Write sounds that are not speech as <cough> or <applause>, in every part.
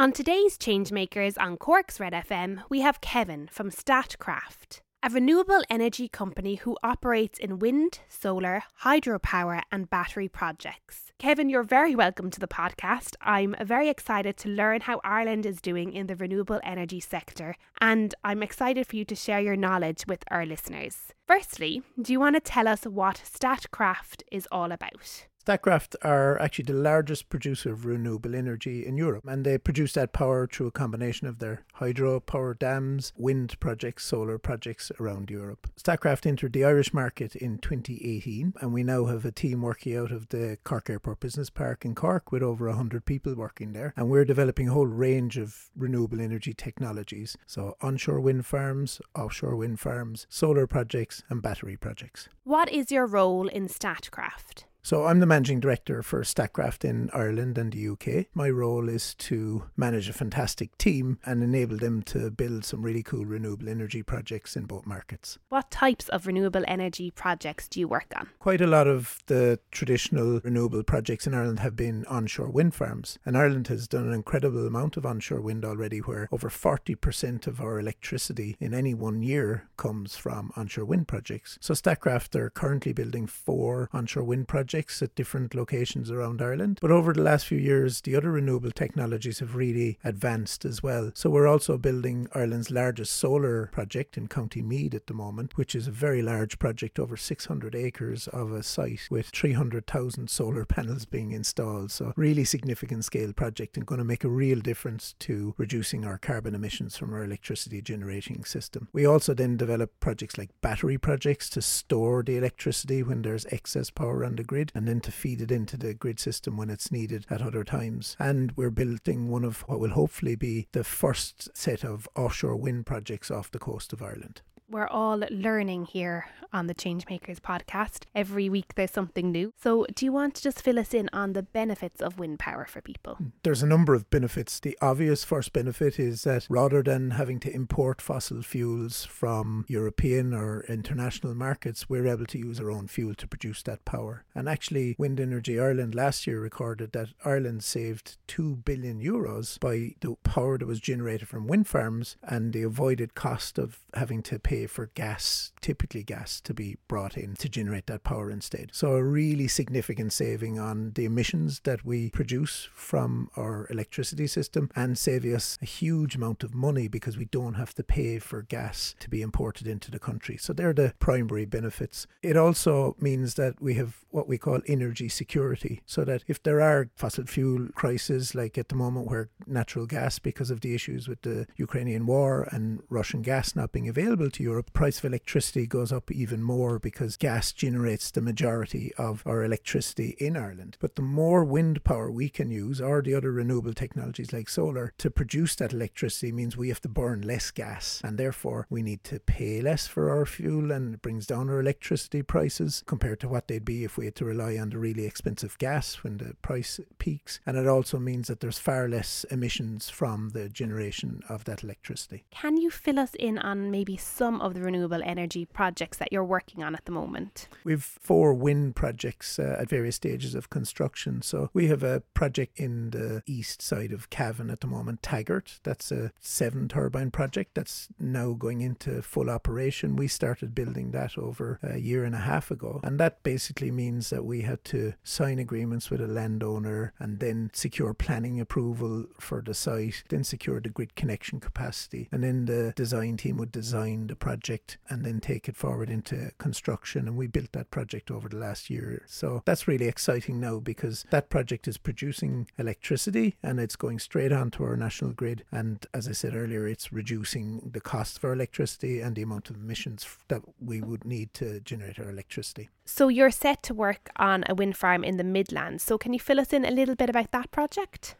On today's Changemakers on Cork's Red FM, we have Kevin from Statkraft, a renewable energy company who operates in wind, solar, hydropower, and battery projects. Kevin, you're very welcome to the podcast. I'm very excited to learn how Ireland is doing in the renewable energy sector, and I'm excited for you to share your knowledge with our listeners. Firstly, do you want to tell us what Statkraft is all about? Statkraft are actually the largest producer of renewable energy in Europe, and they produce that power through a combination of their hydro power dams, wind projects, solar projects around Europe. Statkraft entered the Irish market in 2018, and we now have a team working out of the Cork Airport Business Park in Cork with over 100 people working there, and we're developing a whole range of renewable energy technologies. So, onshore wind farms, offshore wind farms, solar projects, and battery projects. What is your role in Statkraft? So I'm the managing director for Statkraft in Ireland and the UK. My role is to manage a fantastic team and enable them to build some really cool renewable energy projects in both markets. What types of renewable energy projects do you work on? Quite a lot of the traditional renewable projects in Ireland have been onshore wind farms. And Ireland has done an incredible amount of onshore wind already, where over 40% of our electricity in any one year comes from onshore wind projects. So Statkraft are currently building four onshore wind projects projects at different locations around Ireland. But over the last few years, the other renewable technologies have really advanced as well. So we're also building Ireland's largest solar project in County Meath at the moment, which is a very large project, over 600 acres of a site with 300,000 solar panels being installed. So really significant scale project and going to make a real difference to reducing our carbon emissions from our electricity generating system. We also then develop projects like battery projects to store the electricity when there's excess power on the grid grid and then to feed it into the grid system when it's needed at other times. And we're building one of what will hopefully be the first set of offshore wind projects off the coast of Ireland we're all learning here on the Changemakers podcast. Every week there's something new. So, do you want to just fill us in on the benefits of wind power for people? Hmm. There's a number of benefits. The obvious first benefit is that rather than having to import fossil fuels from European or international markets, we're able to use our own fuel to produce that power. And actually, Wind Energy Ireland last year recorded that Ireland saved 2 billion euros by the power that was generated from wind farms and the avoided cost of having to pay for gas, typically gas, to be brought in to generate that power instead. So, a really significant saving on the emissions that we produce from our electricity system and saving us a huge amount of money because we don't have to pay for gas to be imported into the country. So, they're the primary benefits. It also means that we have what we call energy security, so that if there are fossil fuel crises, like at the moment where natural gas, because of the issues with the Ukrainian war and Russian gas not being available to Europe, price of electricity goes up even more because gas generates the majority of our electricity in Ireland. But the more wind power we can use, or the other renewable technologies like solar, to produce that electricity means we have to burn less gas, and therefore we need to pay less for our fuel, and it brings down our electricity prices compared to what they'd be if we had to rely on the really expensive gas when the price peaks. And it also means that there's far less emissions from the generation of that electricity. Can you fill us in on maybe some of the renewable energy projects that you're working on at the moment? We've four wind projects uh, at various stages of construction. So we have a project in the east side of Cavan at the moment, Taghart. That's a seven turbine project that's now going into full operation. We started building that over a year and a half ago. And that basically means that we had to sign agreements with a landowner and then secure planning approval for the site, then secure the grid connection capacity. And then the design team would design the project and then take it forward into construction. And we built that project over the last year. So that's really exciting now because that project is producing electricity and it's going straight onto our national grid. And as I said earlier, it's reducing the cost of our electricity and the amount of emissions that we would need to generate our electricity. So you're set to work on a wind farm in the Midlands. So can you fill us in a little bit about that project?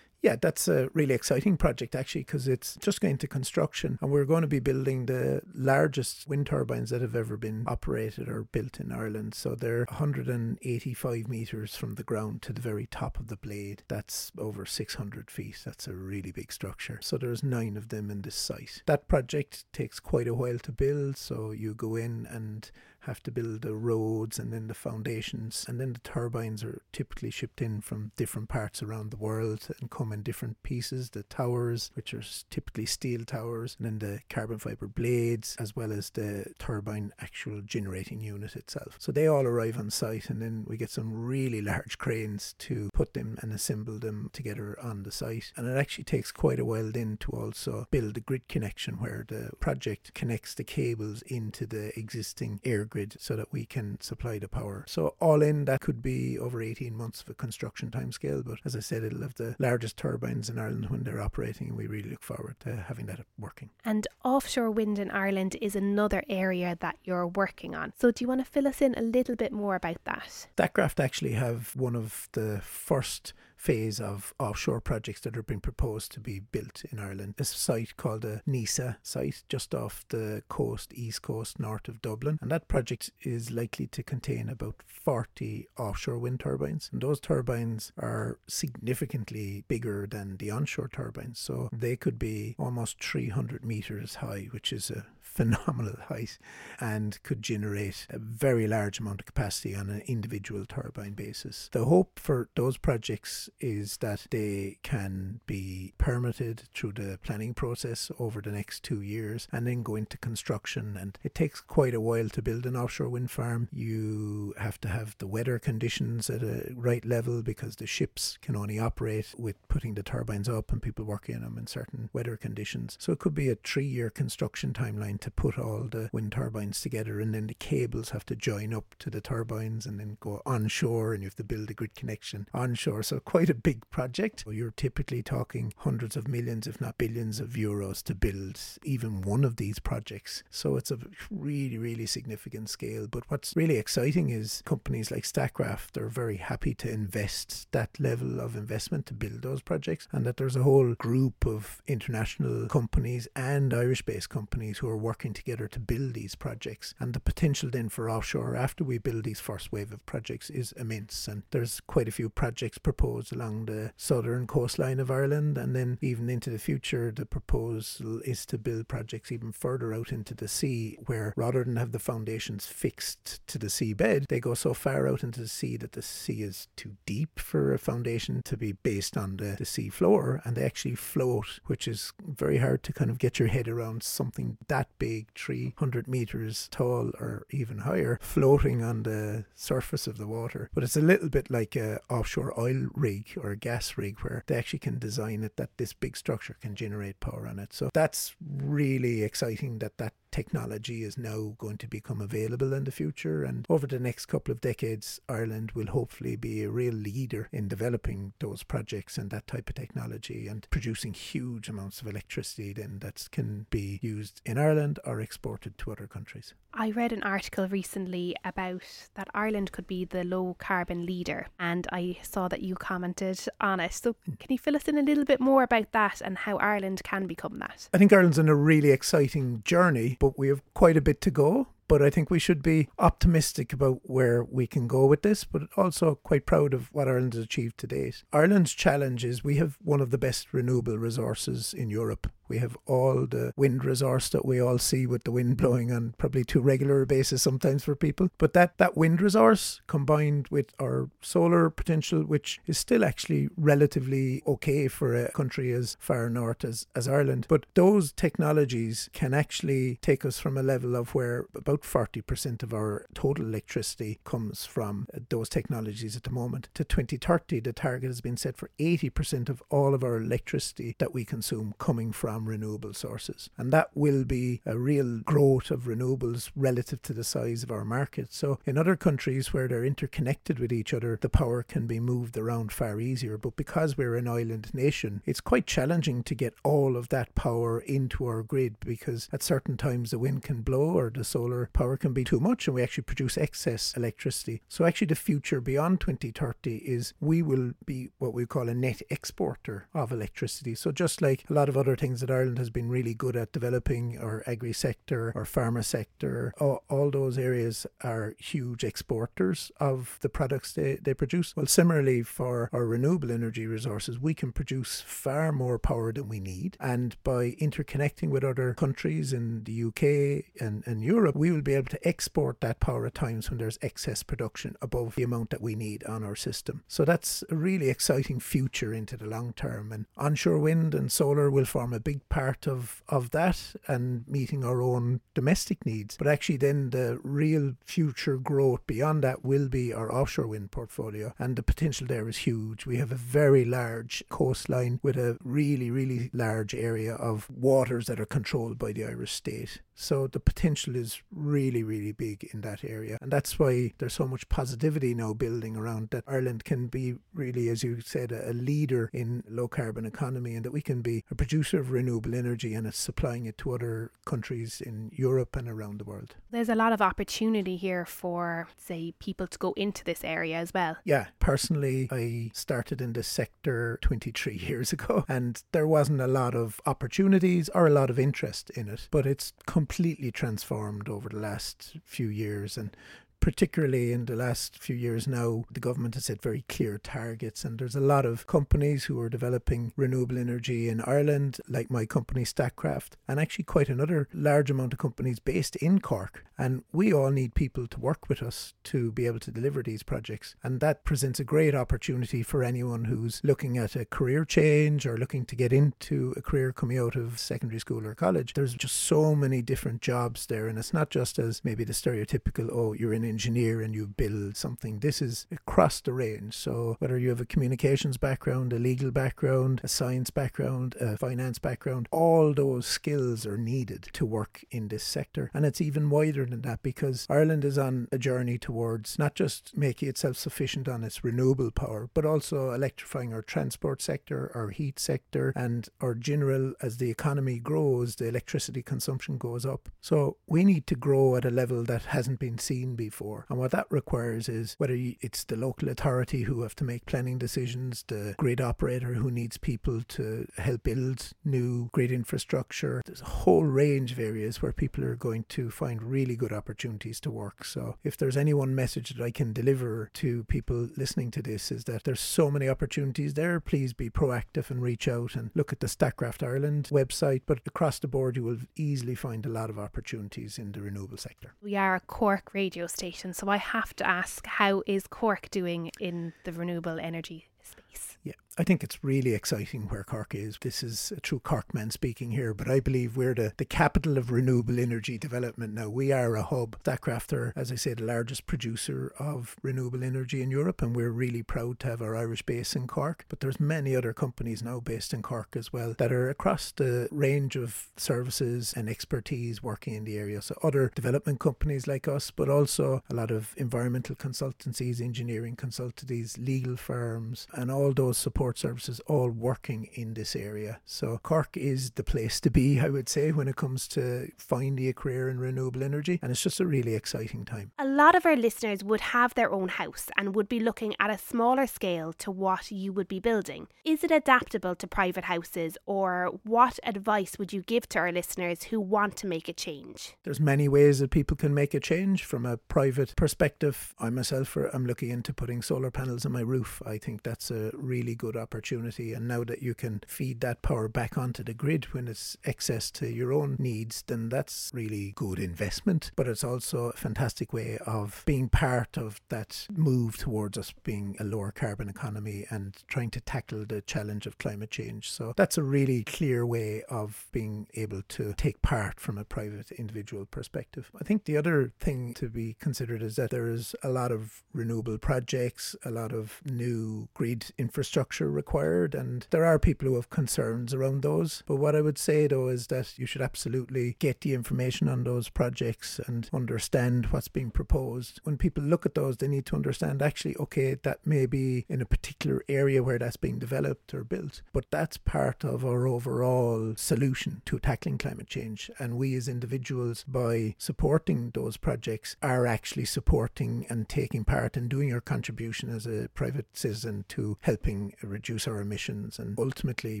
Yeah, that's a really exciting project actually because it's just going to construction and we're going to be building the largest wind turbines that have ever been operated or built in Ireland. So they're 185 metres from the ground to the very top of the blade. That's over 600 feet. That's a really big structure. So there's nine of them in this site. That project takes quite a while to build. So you go in and have to build the roads and then the foundations. And then the turbines are typically shipped in from different parts around the world and come in different pieces. The towers, which are typically steel towers, and then the carbon fiber blades, as well as the turbine actual generating unit itself. So they all arrive on site, and then we get some really large cranes to put them and assemble them together on the site. And it actually takes quite a while then to also build a grid connection where the project connects the cables into the existing air grid so that we can supply the power. So all in that could be over 18 months of a construction timescale, but as I said, it'll have the largest turbines in Ireland when they're operating, and we really look forward to having that working. And offshore wind in Ireland is another area that you're working on. So do you want to fill us in a little bit more about that? Statkraft actually have one of the first phase of offshore projects that are being proposed to be built in Ireland. A site called the Nisa site just off the coast, east coast, north of Dublin. And that project is likely to contain about 40 offshore wind turbines. And those turbines are significantly bigger than the onshore turbines. So they could be almost 300 meters high, which is a phenomenal <laughs> height and could generate a very large amount of capacity on an individual turbine basis. The hope for those projects is that they can be permitted through the planning process over the next two years and then go into construction. And it takes quite a while to build an offshore wind farm. You have to have the weather conditions at a right level because the ships can only operate with putting the turbines up and people working on them in certain weather conditions. So it could be a three year construction timeline to put all the wind turbines together, and then the cables have to join up to the turbines and then go onshore, and you have to build a grid connection onshore. So, quite a big project. You're typically talking hundreds of millions, if not billions, of euros to build even one of these projects. So, it's a really, really significant scale. But what's really exciting is companies like Statkraft are very happy to invest that level of investment to build those projects, and that there's a whole group of international companies and Irish based companies who are working together to build these projects. And the potential then for offshore after we build these first wave of projects is immense. And there's quite a few projects proposed along the southern coastline of Ireland. And then even into the future, the proposal is to build projects even further out into the sea, where rather than have the foundations fixed to the seabed, they go so far out into the sea that the sea is too deep for a foundation to be based on the, the sea floor. And they actually float, which is very hard to kind of get your head around something that big, 300 meters tall or even higher, floating on the surface of the water. But it's a little bit like a offshore oil rig or a gas rig where they actually can design it that this big structure can generate power on it. So that's really exciting that that technology is now going to become available in the future. And over the next couple of decades, Ireland will hopefully be a real leader in developing those projects and that type of technology and producing huge amounts of electricity then that can be used in Ireland or exported to other countries. I read an article recently about that Ireland could be the low carbon leader, and I saw that you commented on it. So, hmm. can you fill us in a little bit more about that and how Ireland can become that? I think Ireland's on a really exciting journey, but we have quite a bit to go but I think we should be optimistic about where we can go with this, but also quite proud of what Ireland has achieved to date. Ireland's challenge is we have one of the best renewable resources in Europe. We have all the wind resource that we all see with the wind blowing on probably too regular a basis sometimes for people. But that, that wind resource combined with our solar potential, which is still actually relatively okay for a country as far north as, as Ireland. But those technologies can actually take us from a level of where about 40% of our total electricity comes from uh, those technologies at the moment. To 2030, the target has been set for 80% of all of our electricity that we consume coming from from renewable sources. And that will be a real growth of renewables relative to the size of our market. So, in other countries where they're interconnected with each other, the power can be moved around far easier. But because we're an island nation, it's quite challenging to get all of that power into our grid because at certain times the wind can blow or the solar power can be too much and we actually produce excess electricity. So, actually, the future beyond 2030 is we will be what we call a net exporter of electricity. So, just like a lot of other things that that Ireland has been really good at developing our agri sector, our pharma sector. All, all those areas are huge exporters of the products they, they produce. Well, similarly for our renewable energy resources, we can produce far more power than we need. And by interconnecting with other countries in the UK and, and Europe, we will be able to export that power at times when there's excess production above the amount that we need on our system. So that's a really exciting future into the long term. And onshore wind and solar will form a big part of, of that and meeting our own domestic needs. But actually, then the real future growth beyond that will be our offshore wind portfolio. And the potential there is huge. We have a very large coastline with a really, really large area of waters that are controlled by the Irish state. So the potential is really, really big in that area. And that's why there's so much positivity now building around that Ireland can be really, as you said, a leader in low carbon economy and that we can be a producer of renewable energy and it's supplying it to other countries in Europe and around the world. There's a lot of opportunity here for, say, people to go into this area as well. Yeah, personally, I started in this sector 23 <laughs> years ago and there wasn't a lot of opportunities or a lot of interest in it, but it's completely transformed over the last few years and particularly in the last few years now, the government has set very clear targets, and there's a lot of companies who are developing renewable energy in Ireland, like my company Statkraft, and actually quite another large amount of companies based in Cork. And we all need people to work with us to be able to deliver these projects. And that presents a great opportunity for anyone who's looking at a career change or looking to get into a career coming out of secondary school or college. There's just so many different jobs there, and it's not just as maybe the stereotypical, oh, you're in engineer and you build something. This is across the range. So whether you have a communications background, a legal background, a science background, a finance background, all those skills are needed to work in this sector. And it's even wider than that because Ireland is on a journey towards not just making itself sufficient on its renewable power, but also electrifying our transport sector, our heat sector, and our general, as the economy grows, the electricity consumption goes up. So we need to grow at a level that hasn't been seen before for. And what that requires is whether it's the local authority who have to make planning decisions, the grid operator who needs people to help build new grid infrastructure. There's a whole range of areas where people are going to find really good opportunities to work. So if there's any one message that I can deliver to people listening to this is that there's so many opportunities there. Please be proactive and reach out and look at the Statkraft Ireland website. But across the board, you will easily find a lot of opportunities in the renewable sector. We are a Cork radio station so I have to ask, how is Cork doing in the renewable energy space? Yeah, I think it's really exciting where Cork is. This is a true Corkman speaking here, but I believe we're the, the capital of renewable energy development now. We are a hub. Statkraft are, as I say, the largest producer of renewable energy in Europe, and we're really proud to have our Irish base in Cork. But there's many other companies now based in Cork as well that are across the range of services and expertise working in the area. So other development companies like us, but also a lot of environmental consultancies, engineering consultancies, legal firms, and all those support support services all working in this area. So Cork is the place to be, I would say, when it comes to finding a career in renewable energy. And it's just a really exciting time. A lot of our listeners would have their own house and would be looking at a smaller scale to what you would be building. Is it adaptable to private houses or what advice would you give to our listeners who want to make a change? There's many ways that people can make a change from a private perspective. I myself uh, am looking into putting solar panels on my roof. I think that's a really good opportunity. And now that you can feed that power back onto the grid when it's excess to your own needs, then that's really good investment. But it's also a fantastic way of being part of that move towards us being a lower carbon economy and trying to tackle the challenge of climate change. So that's a really clear way of being able to take part from a private individual perspective. I think the other thing to be considered is that there is a lot of renewable projects, a lot of new grid infrastructure required, and there are people who have concerns around those. But what I would say though is that you should absolutely get the information on those projects and understand what's being proposed. When people look at those, they need to understand actually, okay, that may be in a particular area where that's being developed or built, but that's part of our overall solution to tackling climate change. And we as individuals, by supporting those projects, are actually supporting and taking part and doing our contribution as a private citizen to helping helping reduce our emissions and ultimately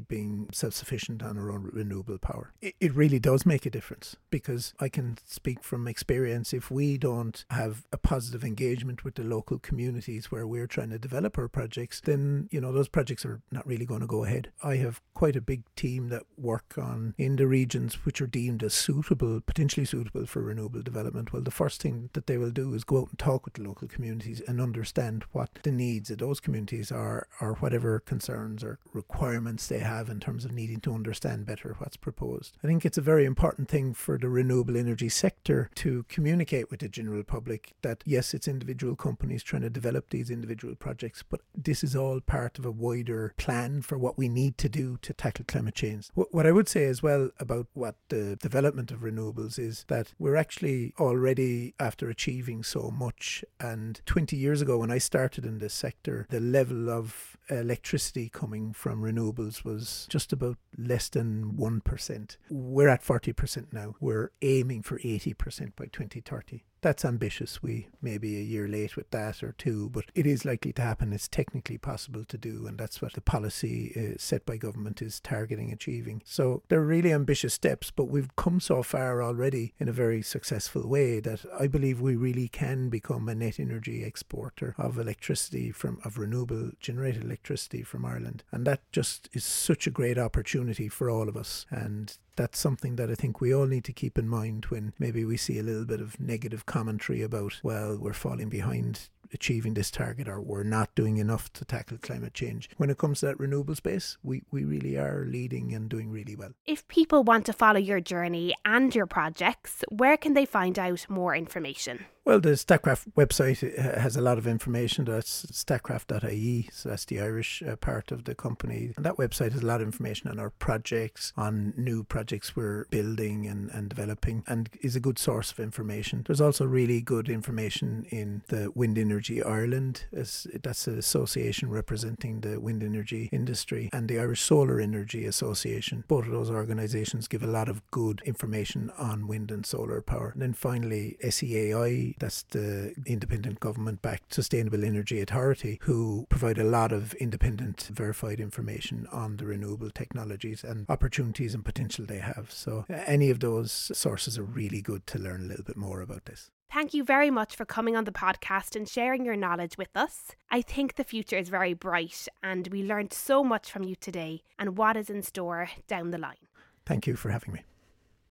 being self sufficient on our own renewable power. It, it really does make a difference because I can speak from experience. If we don't have a positive engagement with the local communities where we're trying to develop our projects, then, you know, those projects are not really going to go ahead. I have quite a big team that work on in the regions which are deemed as suitable, potentially suitable for renewable development. Well, the first thing that they will do is go out and talk with the local communities and understand what the needs of those communities are or whatever concerns or requirements they have in terms of needing to understand better what's proposed. I think it's a very important thing for the renewable energy sector to communicate with the general public that yes, it's individual companies trying to develop these individual projects, but this is all part of a wider plan for what we need to do to tackle climate change. What I would say as well about what the development of renewables is that we're actually already after achieving so much. And 20 years ago, when I started in this sector, the level of uh, electricity coming from renewables was just about less than 1%. We're at 40% now. We're aiming for 80% by 2030 that's ambitious. We may be a year late with that or two, but it is likely to happen. It's technically possible to do, and that's what the policy uh, set by government is targeting achieving. So they're really ambitious steps, but we've come so far already in a very successful way that I believe we really can become a net energy exporter of electricity from of renewable generated electricity from Ireland, and that just is such a great opportunity for all of us. And that's something that I think we all need to keep in mind when maybe we see a little bit of negative commentary about, well, we're falling behind achieving this target or we're not doing enough to tackle climate change. When it comes to that renewable space, we, we really are leading and doing really well. If people want to follow your journey and your projects, where can they find out more information? Well, the Statkraft website has a lot of information. That's statkraft.ie, so that's the Irish uh, part of the company. And that website has a lot of information on our projects, on new projects we're building and, and developing, and is a good source of information. There's also really good information in the Wind Energy Ireland, as that's an association representing the wind energy industry, and the Irish Solar Energy Association. Both of those organisations give a lot of good information on wind and solar power. And then finally, SEAI that's the independent government backed Sustainable Energy Authority, who provide a lot of independent verified information on the renewable technologies and opportunities and potential they have. So, any of those sources are really good to learn a little bit more about this. Thank you very much for coming on the podcast and sharing your knowledge with us. I think the future is very bright, and we learned so much from you today and what is in store down the line. Thank you for having me.